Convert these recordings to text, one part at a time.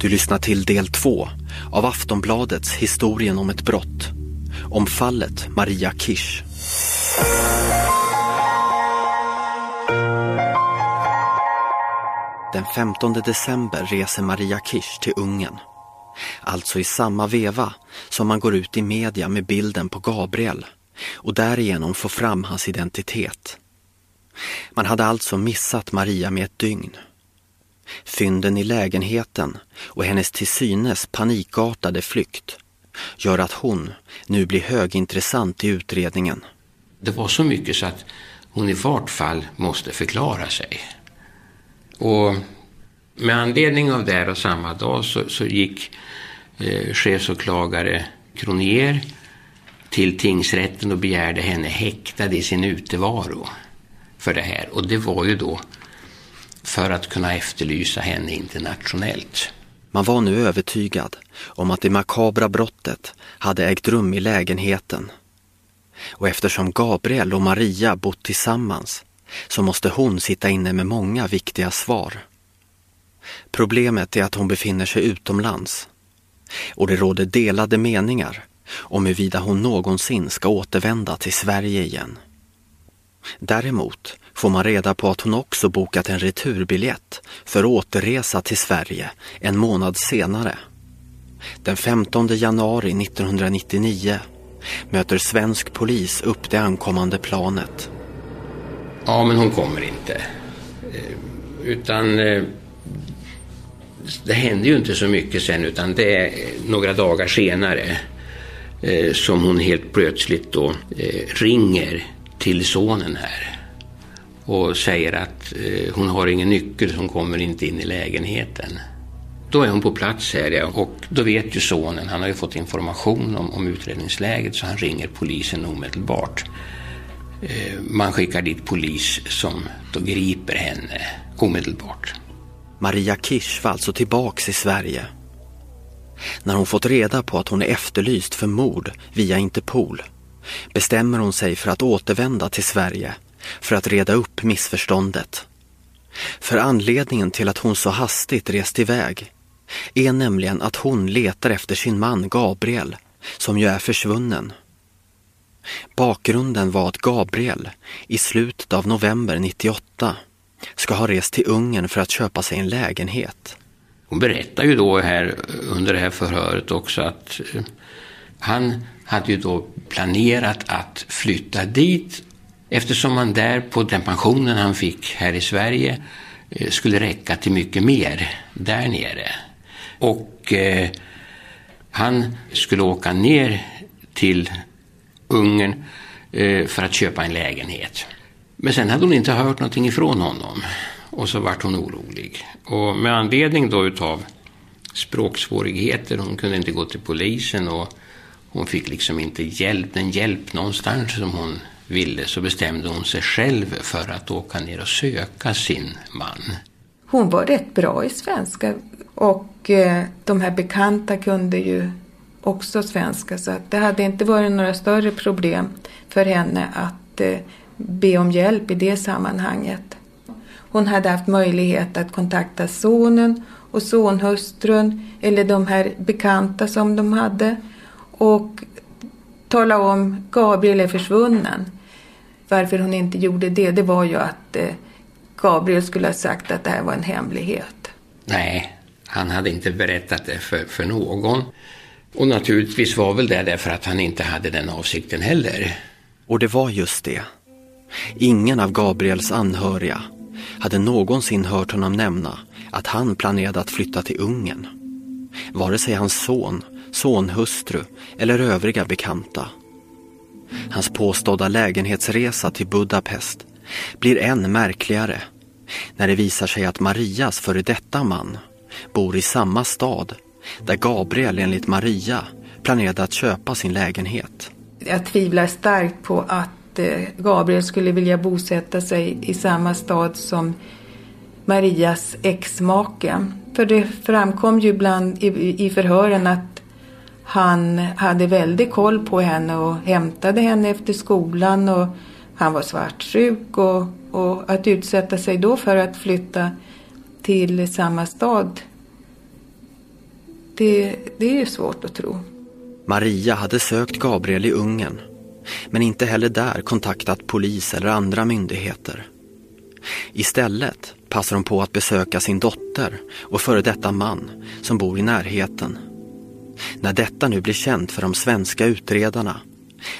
Du lyssnar till del två av Aftonbladets Historien om ett brott. Om fallet Maria Kirsch. Den 15 december reser Maria Kirsch till Ungern. Alltså i samma veva som man går ut i media med bilden på Gabriel och därigenom får fram hans identitet. Man hade alltså missat Maria med ett dygn. Fynden i lägenheten och hennes till synes panikartade flykt gör att hon nu blir högintressant i utredningen. Det var så mycket så att hon i vart fall måste förklara sig. Och med anledning av det och samma dag så, så gick eh, chefsåklagare Kronier till tingsrätten och begärde henne häktad i sin utevaro för det här. Och det var ju då för att kunna efterlysa henne internationellt. Man var nu övertygad om att det makabra brottet hade ägt rum i lägenheten. Och eftersom Gabriel och Maria bott tillsammans så måste hon sitta inne med många viktiga svar. Problemet är att hon befinner sig utomlands och det råder delade meningar om huruvida hon någonsin ska återvända till Sverige igen. Däremot får man reda på att hon också bokat en returbiljett för återresa till Sverige en månad senare. Den 15 januari 1999 möter svensk polis upp det ankommande planet. Ja, men hon kommer inte. Eh, utan eh, det hände ju inte så mycket sen utan det är några dagar senare eh, som hon helt plötsligt då ringer till sonen här och säger att eh, hon har ingen nyckel, hon kommer inte in i lägenheten. Då är hon på plats här ja, och då vet ju sonen, han har ju fått information om, om utredningsläget så han ringer polisen omedelbart. Eh, man skickar dit polis som då griper henne omedelbart. Maria Kirsch var alltså tillbaks i Sverige. När hon fått reda på att hon är efterlyst för mord via Interpol bestämmer hon sig för att återvända till Sverige för att reda upp missförståndet. För anledningen till att hon så hastigt rest iväg är nämligen att hon letar efter sin man Gabriel, som ju är försvunnen. Bakgrunden var att Gabriel i slutet av november 98 ska ha rest till Ungern för att köpa sig en lägenhet. Hon berättar ju då här under det här förhöret också att eh, han hade ju då planerat att flytta dit eftersom man där på den pensionen han fick här i Sverige eh, skulle räcka till mycket mer där nere. Och eh, han skulle åka ner till Ungern eh, för att köpa en lägenhet. Men sen hade hon inte hört någonting ifrån honom och så vart hon orolig. Och med anledning då utav språksvårigheter, hon kunde inte gå till polisen och hon fick liksom inte hjälp, den hjälp någonstans som hon ville så bestämde hon sig själv för att åka ner och söka sin man. Hon var rätt bra i svenska och eh, de här bekanta kunde ju också svenska så att det hade inte varit några större problem för henne att eh, be om hjälp i det sammanhanget. Hon hade haft möjlighet att kontakta sonen och sonhustrun eller de här bekanta som de hade och tala om Gabriel är försvunnen. Varför hon inte gjorde det, det var ju att eh, Gabriel skulle ha sagt att det här var en hemlighet. Nej, han hade inte berättat det för, för någon. Och naturligtvis var väl det därför att han inte hade den avsikten heller. Och det var just det. Ingen av Gabriels anhöriga hade någonsin hört honom nämna att han planerade att flytta till Ungern. Vare sig hans son, sonhustru eller övriga bekanta. Hans påstådda lägenhetsresa till Budapest blir än märkligare när det visar sig att Marias före detta man bor i samma stad där Gabriel enligt Maria planerade att köpa sin lägenhet. Jag tvivlar starkt på att eh, Gabriel skulle vilja bosätta sig i samma stad som Marias exmake. För det framkom ju ibland i förhören att han hade väldigt koll på henne och hämtade henne efter skolan och han var svartsjuk och, och att utsätta sig då för att flytta till samma stad Det, det är ju svårt att tro. Maria hade sökt Gabriel i Ungern men inte heller där kontaktat polis eller andra myndigheter. Istället passar hon på att besöka sin dotter och före detta man som bor i närheten. När detta nu blir känt för de svenska utredarna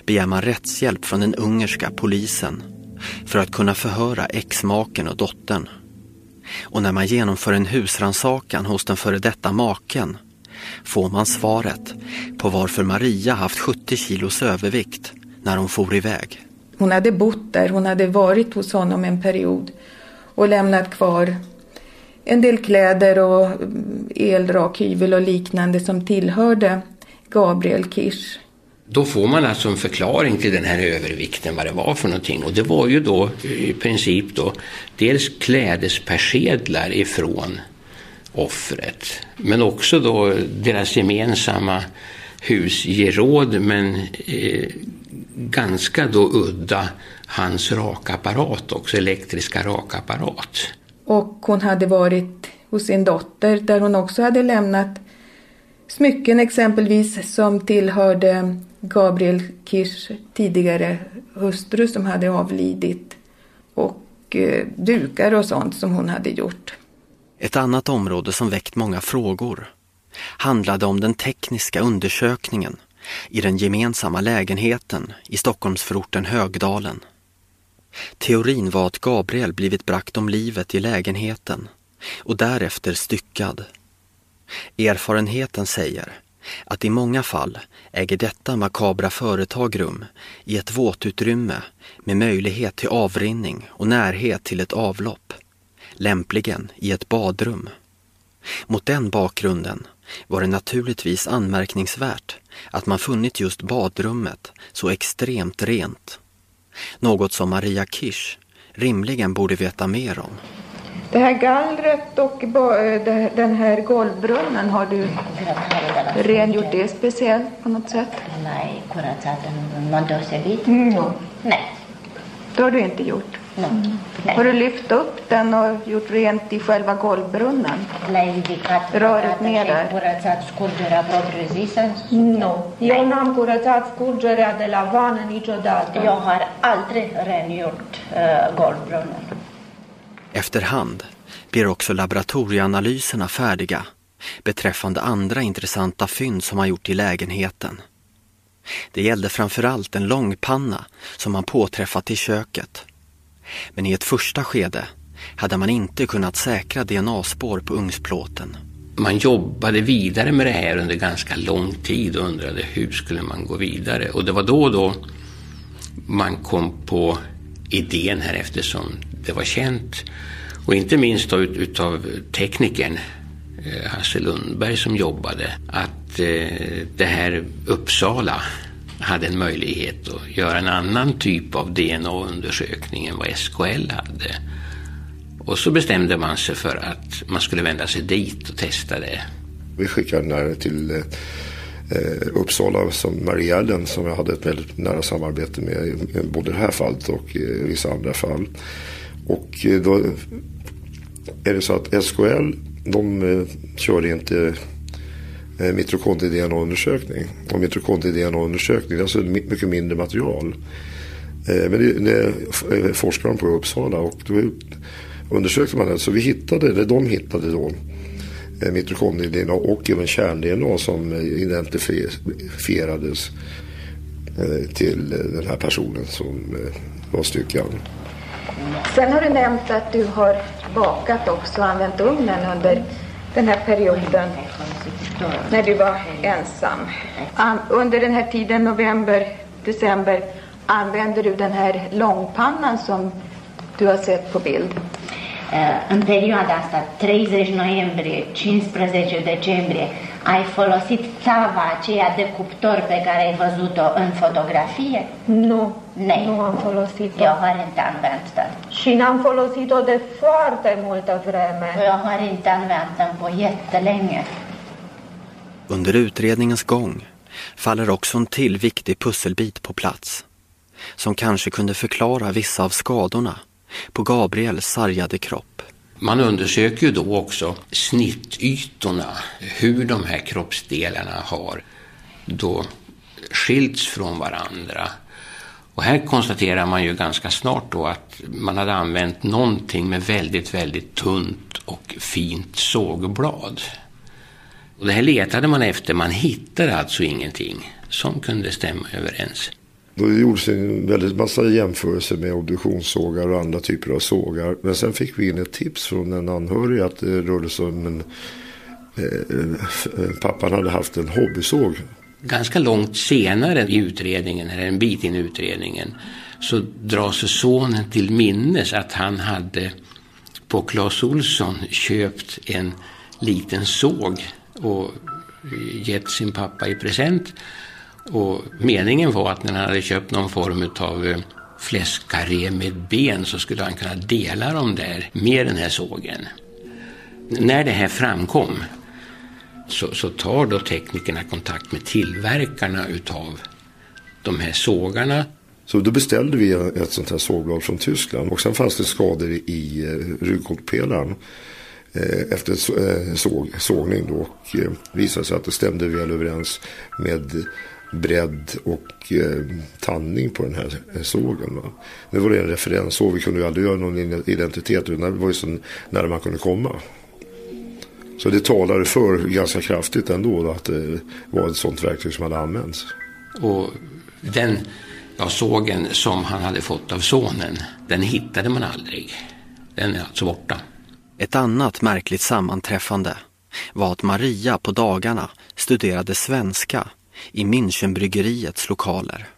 begär man rättshjälp från den ungerska polisen för att kunna förhöra exmaken och dottern. Och när man genomför en husransakan hos den före detta maken får man svaret på varför Maria haft 70 kilos övervikt när hon for iväg. Hon hade bott där, hon hade varit hos honom en period och lämnat kvar en del kläder och mm, elrakhyvel och liknande som tillhörde Gabriel Kirsch. Då får man alltså en förklaring till den här övervikten, vad det var för någonting. Och det var ju då i princip då dels klädespersedlar ifrån offret, men också då deras gemensamma husgeråd, men eh, ganska då udda hans rakapparat också, elektriska rakapparat. Och hon hade varit hos sin dotter där hon också hade lämnat smycken exempelvis som tillhörde Gabriel Kirsch tidigare hustru som hade avlidit och eh, dukar och sånt som hon hade gjort. Ett annat område som väckt många frågor handlade om den tekniska undersökningen i den gemensamma lägenheten i Stockholmsförorten Högdalen. Teorin var att Gabriel blivit brakt om livet i lägenheten och därefter styckad. Erfarenheten säger att i många fall äger detta makabra företag rum i ett våtutrymme med möjlighet till avrinning och närhet till ett avlopp, lämpligen i ett badrum. Mot den bakgrunden var det naturligtvis anmärkningsvärt att man funnit just badrummet så extremt rent. Något som Maria Kirsch rimligen borde veta mer om. Det här gallret och den här golvbrunnen, har du rengjort det speciellt på något sätt? Nej, curățat în mod deosebit? Mm. Nej. Det har du inte gjort? Mm. Har du lyft upp den och gjort rent i själva golvbrunnen? L-ai ridicat Röret ner där. curățat scurgerea propriu-zisă? Nu, eu n-am curățat scurgerea de la vană niciodată. Jag har aldrig rengjort uh, golvbrunnen. Efterhand blir också laboratorieanalyserna färdiga beträffande andra intressanta fynd som man gjort i lägenheten. Det gällde framförallt en långpanna som man påträffat i köket. Men i ett första skede hade man inte kunnat säkra DNA-spår på ugnsplåten. Man jobbade vidare med det här under ganska lång tid och undrade hur skulle man gå vidare. Och det var då och då man kom på idén här eftersom det var känt. Och inte minst då ut, utav teknikern eh, Hasse Lundberg som jobbade, att eh, det här Uppsala hade en möjlighet att göra en annan typ av DNA-undersökning än vad SKL hade. Och så bestämde man sig för att man skulle vända sig dit och testa det. Vi skickade den till eh, Uppsala som Marie Ellen som jag hade ett väldigt nära samarbete med både i det här fallet och i vissa andra fall. Och eh, då är det så att SKL de eh, körde inte Eh, mitokondrie-DNA-undersökning. Och mitokondrie-DNA-undersökning är alltså mycket mindre material. Eh, men det, det eh, forskar de på i Uppsala och då undersökte man det. Så vi hittade, eller de hittade då eh, mitokondrie-DNA och även kärn-DNA som eh, identifierades till den här personen som var styckad. Sen har du nämnt att du har bakat också och använt ugnen under den här perioden när du var ensam. An- under den här tiden, november, december, använder du den här långpannan som du har sett på bild. Uh, În perioada asta, 30 noiembrie, 15 decembrie, ai folosit țava aceea de cuptor pe care ai văzut-o în fotografie? Nu, Nej. nu am folosit-o. Jag har inte använt den. Și n-am folosit-o de foarte multă Och vreme. jag har inte använt den på jättelänge. Under utredningens gång faller också en till viktig pusselbit på plats som kanske kunde förklara vissa av skadorna på Gabriels sargade kropp. Man undersöker ju då också snittytorna, hur de här kroppsdelarna har då skilts från varandra. Och här konstaterar man ju ganska snart då att man hade använt någonting med väldigt, väldigt tunt och fint sågblad. Och det här letade man efter, man hittade alltså ingenting som kunde stämma överens. Då gjordes en väldigt massa jämförelser med obduktionssågar och andra typer av sågar. Men sen fick vi in ett tips från en anhörig att det rörde sig om en... Eh, pappan hade haft en hobbysåg. Ganska långt senare i utredningen, eller en bit in i utredningen, så drar sig sonen till minnes att han hade på Clas Olsson köpt en liten såg och gett sin pappa i present. Och meningen var att när han hade köpt någon form av eh, fläskkarré med ben så skulle han kunna dela dem där med den här sågen. När det här framkom så, så tar då teknikerna kontakt med tillverkarna utav de här sågarna. Så då beställde vi ett sånt här sågblad från Tyskland och sen fanns det skador i eh, ryggkotpelaren. ryggkottpelaren Eh, efter eh, såg, sågning då och eh, visade sig att det stämde väl överens med bredd och eh, tandning på den här sågen. Va? Nu var det en referenssåg, vi kunde ju aldrig göra någon identitet. Det var ju så nära man kunde komma. Så det talade för ganska kraftigt ändå då, att det var ett sånt verktyg som hade använts. Och den ja, sågen som han hade fått av sonen, den hittade man aldrig. Den är alltså borta. Ett annat märkligt sammanträffande var att Maria på dagarna studerade svenska i Münchenbryggeriets lokaler.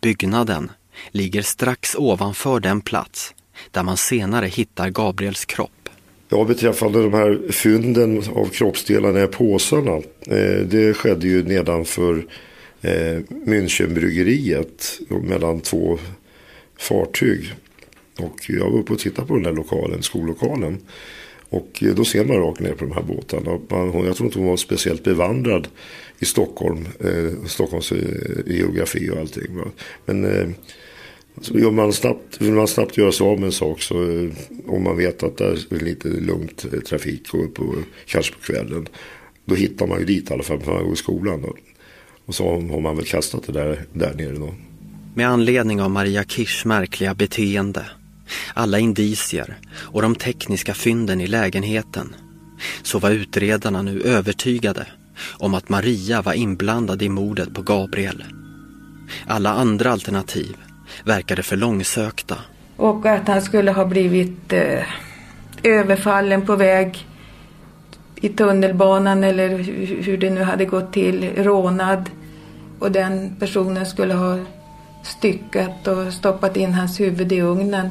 Byggnaden ligger strax ovanför den plats där man senare hittar Gabriels kropp. Ja, beträffande de här fynden av kroppsdelarna i påsarna. Eh, det skedde ju nedanför eh, Münchenbryggeriet mellan två fartyg. Och jag var uppe och tittade på den där lokalen, skollokalen. Och eh, då ser man rakt ner på de här båtarna. Man, jag tror inte hon var speciellt bevandrad i Stockholm, eh, Stockholms eh, geografi och allting. Va? Men eh, så vill, man snabbt, vill man snabbt göra sig av med en sak så eh, om man vet att det är lite lugnt eh, trafik och på, kanske på kvällen. Då hittar man ju dit i alla fall för man går i skolan. Då. Och så har man väl kastat det där, där nere då. Med anledning av Maria Kirchs märkliga beteende, alla indicier och de tekniska fynden i lägenheten så var utredarna nu övertygade om att Maria var inblandad i mordet på Gabriel. Alla andra alternativ verkade för långsökta. Och att han skulle ha blivit eh, överfallen på väg i tunnelbanan eller hur det nu hade gått till, rånad. Och den personen skulle ha styckat och stoppat in hans huvud i ugnen.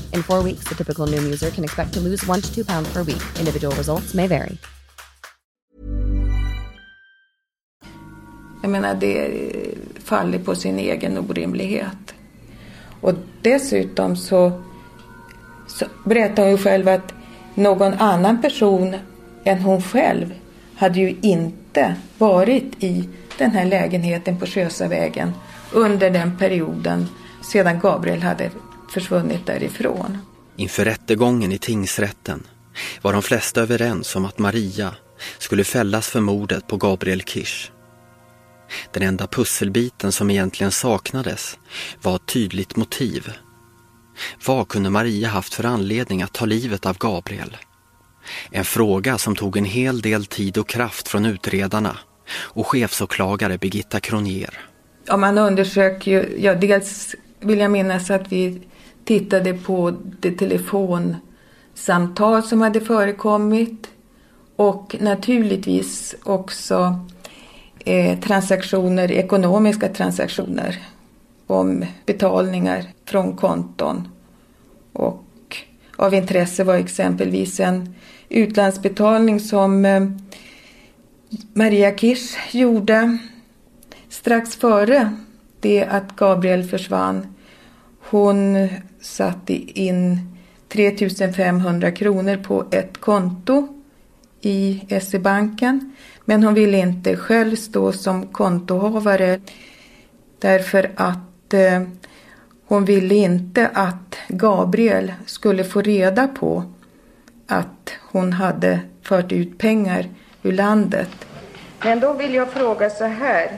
In four weeks, the typical Noom user can expect to lose one to two pounds per week. Individual results may vary. Jag menar, det faller på sin egen orimlighet. Och dessutom så, så berättar hon ju själv att någon annan person än hon själv hade ju inte varit i den här lägenheten på Sjösavägen under den perioden sedan Gabriel hade försvunnit därifrån. Inför rättegången i tingsrätten var de flesta överens om att Maria skulle fällas för mordet på Gabriel Kirsch. Den enda pusselbiten som egentligen saknades var ett tydligt motiv. Vad kunde Maria haft för anledning att ta livet av Gabriel? En fråga som tog en hel del tid och kraft från utredarna och chefsåklagare Birgitta Kronier. Ja, man undersöker ju, ja, dels vill jag minnas att vi tittade på det telefonsamtal som hade förekommit och naturligtvis också eh, transaktioner, ekonomiska transaktioner om betalningar från konton och av intresse var exempelvis en utlandsbetalning som eh, Maria Kirsch gjorde strax före det att Gabriel försvann. Hon satte in 3500 kronor på ett konto i SE-banken. Men hon ville inte själv stå som kontohavare därför att eh, hon ville inte att Gabriel skulle få reda på att hon hade fört ut pengar ur landet. Men då vill jag fråga så här.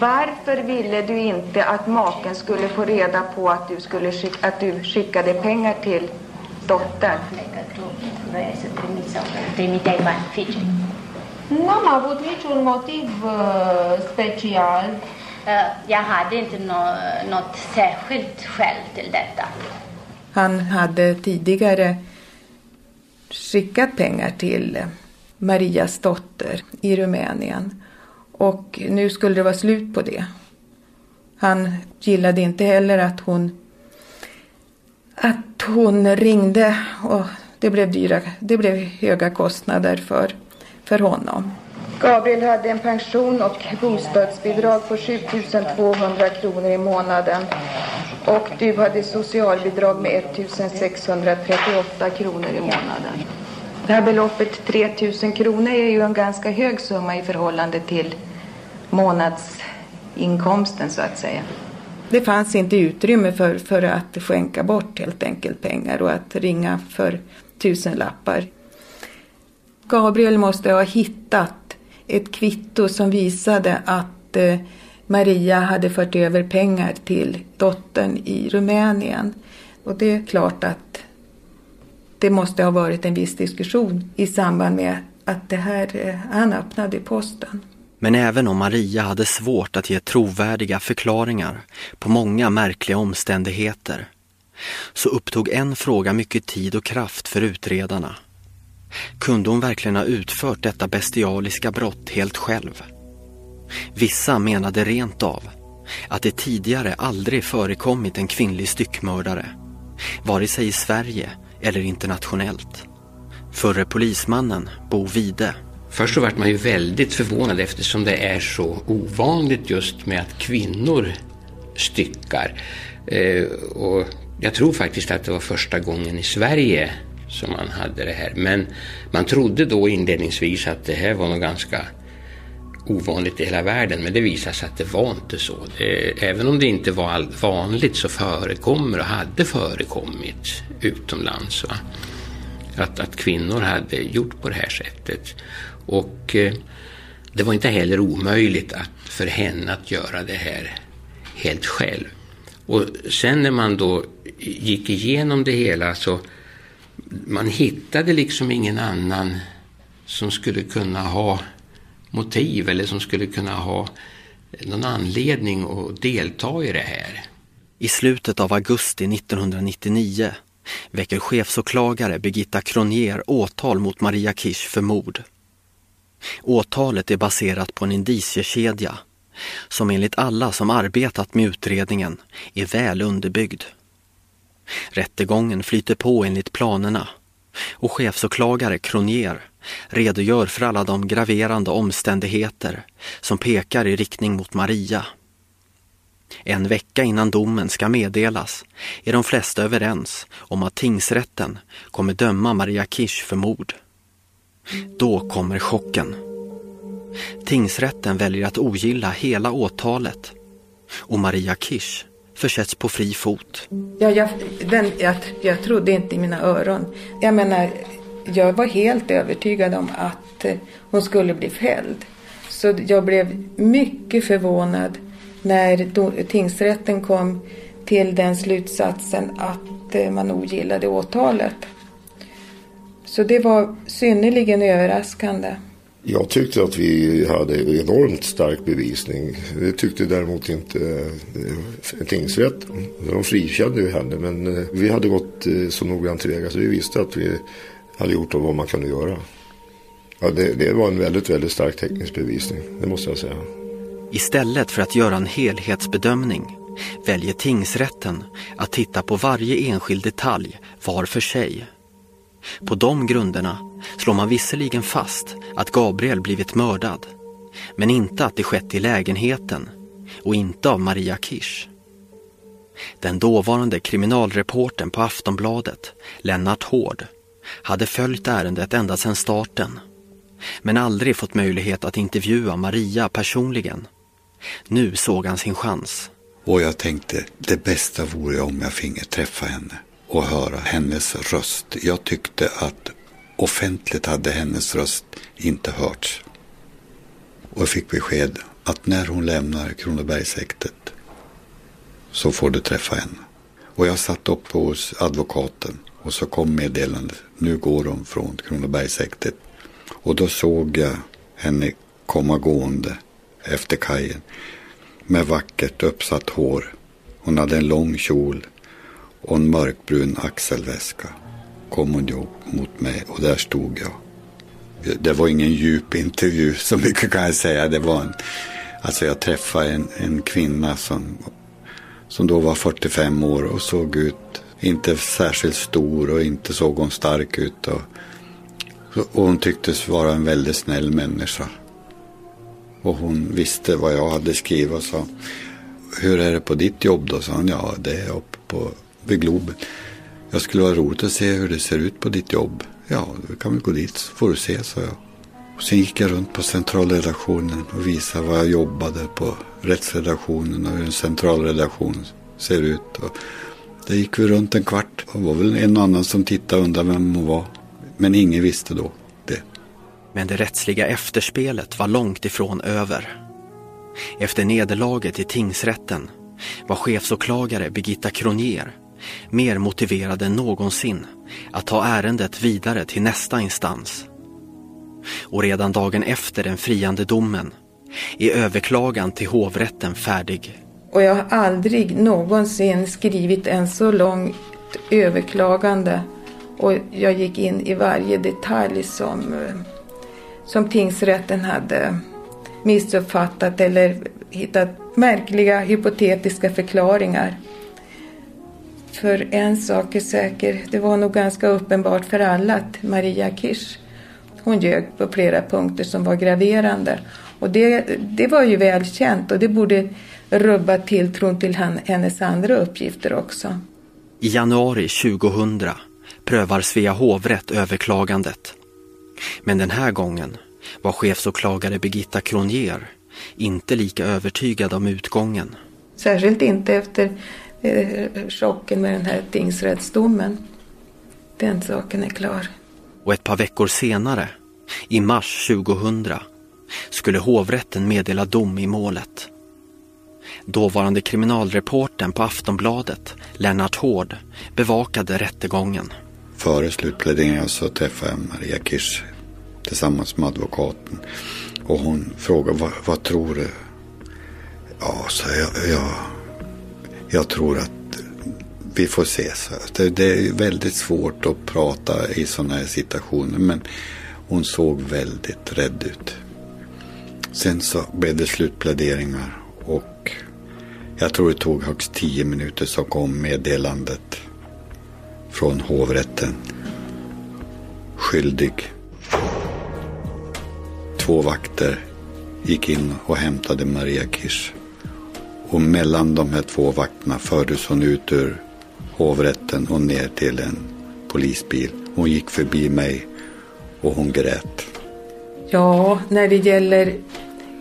Varför ville du inte att maken skulle få reda på att du, skulle skicka, att du skickade pengar till dottern? N-am avut niciun motiv uh, special. Uh, jag hade inte no något särskilt skäl till detta. Han hade tidigare skickat pengar till Marias dotter i Rumänien. Och nu skulle det vara slut på det. Han gillade inte heller att hon att hon ringde och det blev, dyra, det blev höga kostnader för, för honom. Gabriel hade en pension och bostadsbidrag på 7200 kronor i månaden. Och du hade socialbidrag med 1638 kronor i månaden. Det här beloppet 3000 kronor är ju en ganska hög summa i förhållande till månadsinkomsten så att säga. Det fanns inte utrymme för, för att skänka bort helt enkelt pengar och att ringa för tusenlappar. Gabriel måste ha hittat ett kvitto som visade att eh, Maria hade fört över pengar till dottern i Rumänien. Och det är klart att det måste ha varit en viss diskussion i samband med att det här, eh, han öppnade posten. Men även om Maria hade svårt att ge trovärdiga förklaringar på många märkliga omständigheter så upptog en fråga mycket tid och kraft för utredarna. Kunde hon verkligen ha utfört detta bestialiska brott helt själv? Vissa menade rent av att det tidigare aldrig förekommit en kvinnlig styckmördare, vare sig i Sverige eller internationellt. Förre polismannen Bo Vide Först så vart man ju väldigt förvånad eftersom det är så ovanligt just med att kvinnor styckar. Eh, och jag tror faktiskt att det var första gången i Sverige som man hade det här. Men man trodde då inledningsvis att det här var något ganska ovanligt i hela världen. Men det visade sig att det var inte så. Det, även om det inte var vanligt så förekommer och hade förekommit utomlands. Va? Att, att kvinnor hade gjort på det här sättet. Och eh, det var inte heller omöjligt att, för henne att göra det här helt själv. Och sen när man då gick igenom det hela så man hittade liksom ingen annan som skulle kunna ha motiv eller som skulle kunna ha någon anledning att delta i det här. I slutet av augusti 1999 väcker chefsåklagare Birgitta Kronier åtal mot Maria Kirsch för mord. Åtalet är baserat på en indiciekedja som enligt alla som arbetat med utredningen är väl underbyggd. Rättegången flyter på enligt planerna och chefsåklagare Kronier redogör för alla de graverande omständigheter som pekar i riktning mot Maria. En vecka innan domen ska meddelas är de flesta överens om att tingsrätten kommer döma Maria Kirsch för mord. Då kommer chocken. Tingsrätten väljer att ogilla hela åtalet och Maria Kirsch försätts på fri fot. Ja, jag, den, jag, jag trodde inte i mina öron. Jag menar, jag var helt övertygad om att eh, hon skulle bli fälld. Så jag blev mycket förvånad när tingsrätten kom till den slutsatsen att eh, man ogillade åtalet. Så det var synnerligen överraskande. Jag tyckte att vi hade enormt stark bevisning. Det tyckte däremot inte eh, tingsrätten. De frikände ju henne men eh, vi hade gått eh, så noggrant tillväga så vi visste att vi hade gjort vad man kunde göra. Ja, det, det var en väldigt, väldigt stark teknisk bevisning, det måste jag säga. Istället för att göra en helhetsbedömning väljer tingsrätten att titta på varje enskild detalj var för sig på de grunderna slår man visserligen fast att Gabriel blivit mördad, men inte att det skett i lägenheten och inte av Maria Kirsch. Den dåvarande kriminalreporten på Aftonbladet, Lennart Hård, hade följt ärendet ända sedan starten, men aldrig fått möjlighet att intervjua Maria personligen. Nu såg han sin chans. Och jag tänkte, det bästa vore om jag finge träffa henne och höra hennes röst. Jag tyckte att offentligt hade hennes röst inte hörts. Och jag fick besked att när hon lämnar Kronobergshäktet så får du träffa henne. Och jag satt upp hos advokaten och så kom meddelandet. Nu går hon från Kronobergshäktet. Och då såg jag henne komma gående efter kajen med vackert uppsatt hår. Hon hade en lång kjol och en mörkbrun axelväska. Kom hon mot mig och där stod jag. Det var ingen djup intervju, så mycket kan jag säga. Det var en, alltså jag träffade en, en kvinna som, som då var 45 år och såg ut, inte särskilt stor och inte såg hon stark ut. Och, och hon tycktes vara en väldigt snäll människa. Och hon visste vad jag hade skrivit och sa, hur är det på ditt jobb då? sa hon, ja det är uppe på, vid Globen. Jag skulle vara roligt att se hur det ser ut på ditt jobb. Ja, du kan väl gå dit så får du se, sa jag. Och sen gick jag runt på centralredaktionen och visade vad jag jobbade på rättsredaktionen och hur en centralredaktion ser ut. Och där gick vi runt en kvart. Det var väl en annan som tittade och undrade vem hon var. Men ingen visste då det. Men det rättsliga efterspelet var långt ifrån över. Efter nederlaget i tingsrätten var chefsåklagare Birgitta Kronier mer motiverad än någonsin att ta ärendet vidare till nästa instans. Och redan dagen efter den friande domen är överklagan till hovrätten färdig. Och jag har aldrig någonsin skrivit en så långt överklagande och jag gick in i varje detalj som, eh, som tingsrätten hade missuppfattat eller hittat märkliga hypotetiska förklaringar. För en sak är säker, det var nog ganska uppenbart för alla att Maria Kirsch, hon ljög på flera punkter som var graverande. Och det, det var ju välkänt och det borde rubba tilltron till hennes andra uppgifter också. I januari 2000 prövar Svea hovrätt överklagandet. Men den här gången var chefsåklagare Birgitta Kronier inte lika övertygad om utgången. Särskilt inte efter chocken med den här tingsrättsdomen. Den saken är klar. Och ett par veckor senare, i mars 2000, skulle hovrätten meddela dom i målet. Dåvarande kriminalreporten på Aftonbladet, Lennart Hård, bevakade rättegången. Före slutpläderingen så träffade jag Maria Kirsch tillsammans med advokaten. Och hon frågade, vad, vad tror du? Ja, så jag, jag, jag tror att vi får se. Det, det är väldigt svårt att prata i sådana här situationer. Men hon såg väldigt rädd ut. Sen så blev det slutpläderingar och jag tror det tog högst tio minuter så kom meddelandet från hovrätten. Skyldig. Två vakter gick in och hämtade Maria Kirsch. Och mellan de här två vakterna fördes hon ut ur hovrätten och ner till en polisbil. Hon gick förbi mig och hon grät. Ja, när det gäller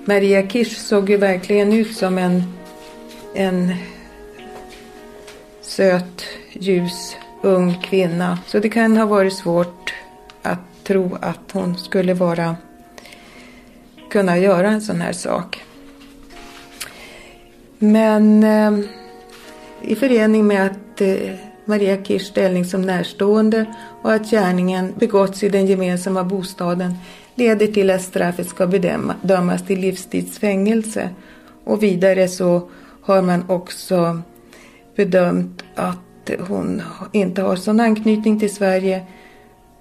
Maria Kirsch såg ju verkligen ut som en, en söt, ljus, ung kvinna. Så det kan ha varit svårt att tro att hon skulle vara kunna göra en sån här sak. Men eh, i förening med att eh, Maria Kirchs ställning som närstående och att gärningen begåtts i den gemensamma bostaden leder till att straffet ska bedömas till livstidsfängelse. Och vidare så har man också bedömt att hon inte har sån anknytning till Sverige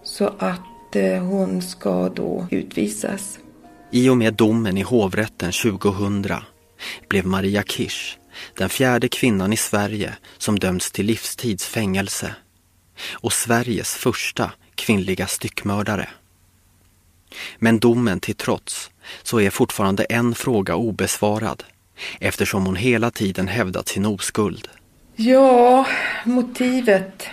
så att eh, hon ska då utvisas. I och med domen i hovrätten 2000 blev Maria Kirsch den fjärde kvinnan i Sverige som dömts till livstids fängelse och Sveriges första kvinnliga styckmördare. Men domen till trots så är fortfarande en fråga obesvarad eftersom hon hela tiden hävdat sin oskuld. Ja, motivet.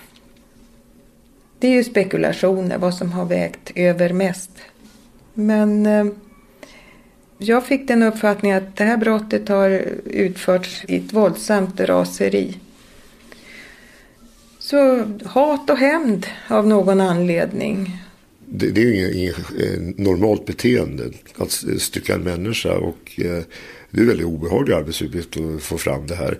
Det är ju spekulationer vad som har vägt över mest. Men eh, jag fick den uppfattningen att det här brottet har utförts i ett våldsamt raseri. Så hat och hämnd av någon anledning. Det, det är ju inget, inget eh, normalt beteende att stycka en människa och eh, det är en väldigt obehaglig arbetsuppgift att få fram det här.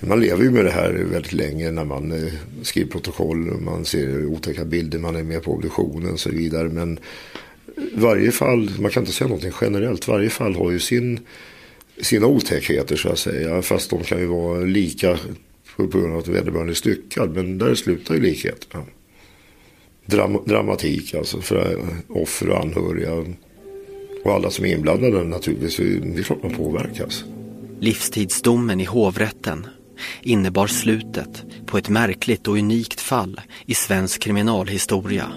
Man lever ju med det här väldigt länge när man eh, skriver protokoll, man ser otäcka bilder, man är med på obduktionen och så vidare. Men varje fall, man kan inte säga någonting generellt, varje fall har ju sin, sina otäckheter så att säga. Fast de kan ju vara lika på grund av att vederbörande är styckad. Men där slutar ju likheterna. Dram dramatik alltså för eh, offer och anhöriga. Och alla som är inblandade naturligtvis. Det är klart man påverkas. Livstidsdomen i hovrätten innebar slutet på ett märkligt och unikt fall i svensk kriminalhistoria.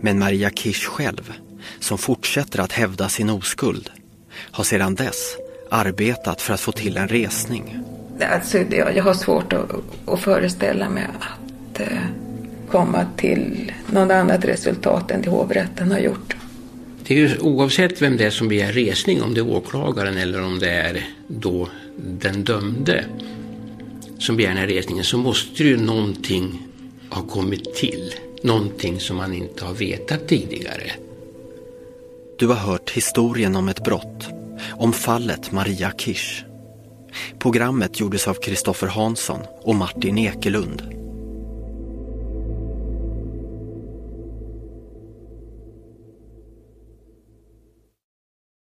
Men Maria Kirsch själv, som fortsätter att hävda sin oskuld, har sedan dess arbetat för att få till en resning. Alltså, jag har svårt att, att föreställa mig att eh, komma till något annat resultat än det hovrätten har gjort. Det är ju oavsett vem det är som begär resning, om det är åklagaren eller om det är då den dömde som begär den här resningen, så måste ju någonting ha kommit till. Någonting som man inte har vetat tidigare. Du har hört historien om ett brott, om fallet Maria Kirsch. Programmet gjordes av Kristoffer Hansson och Martin Ekelund.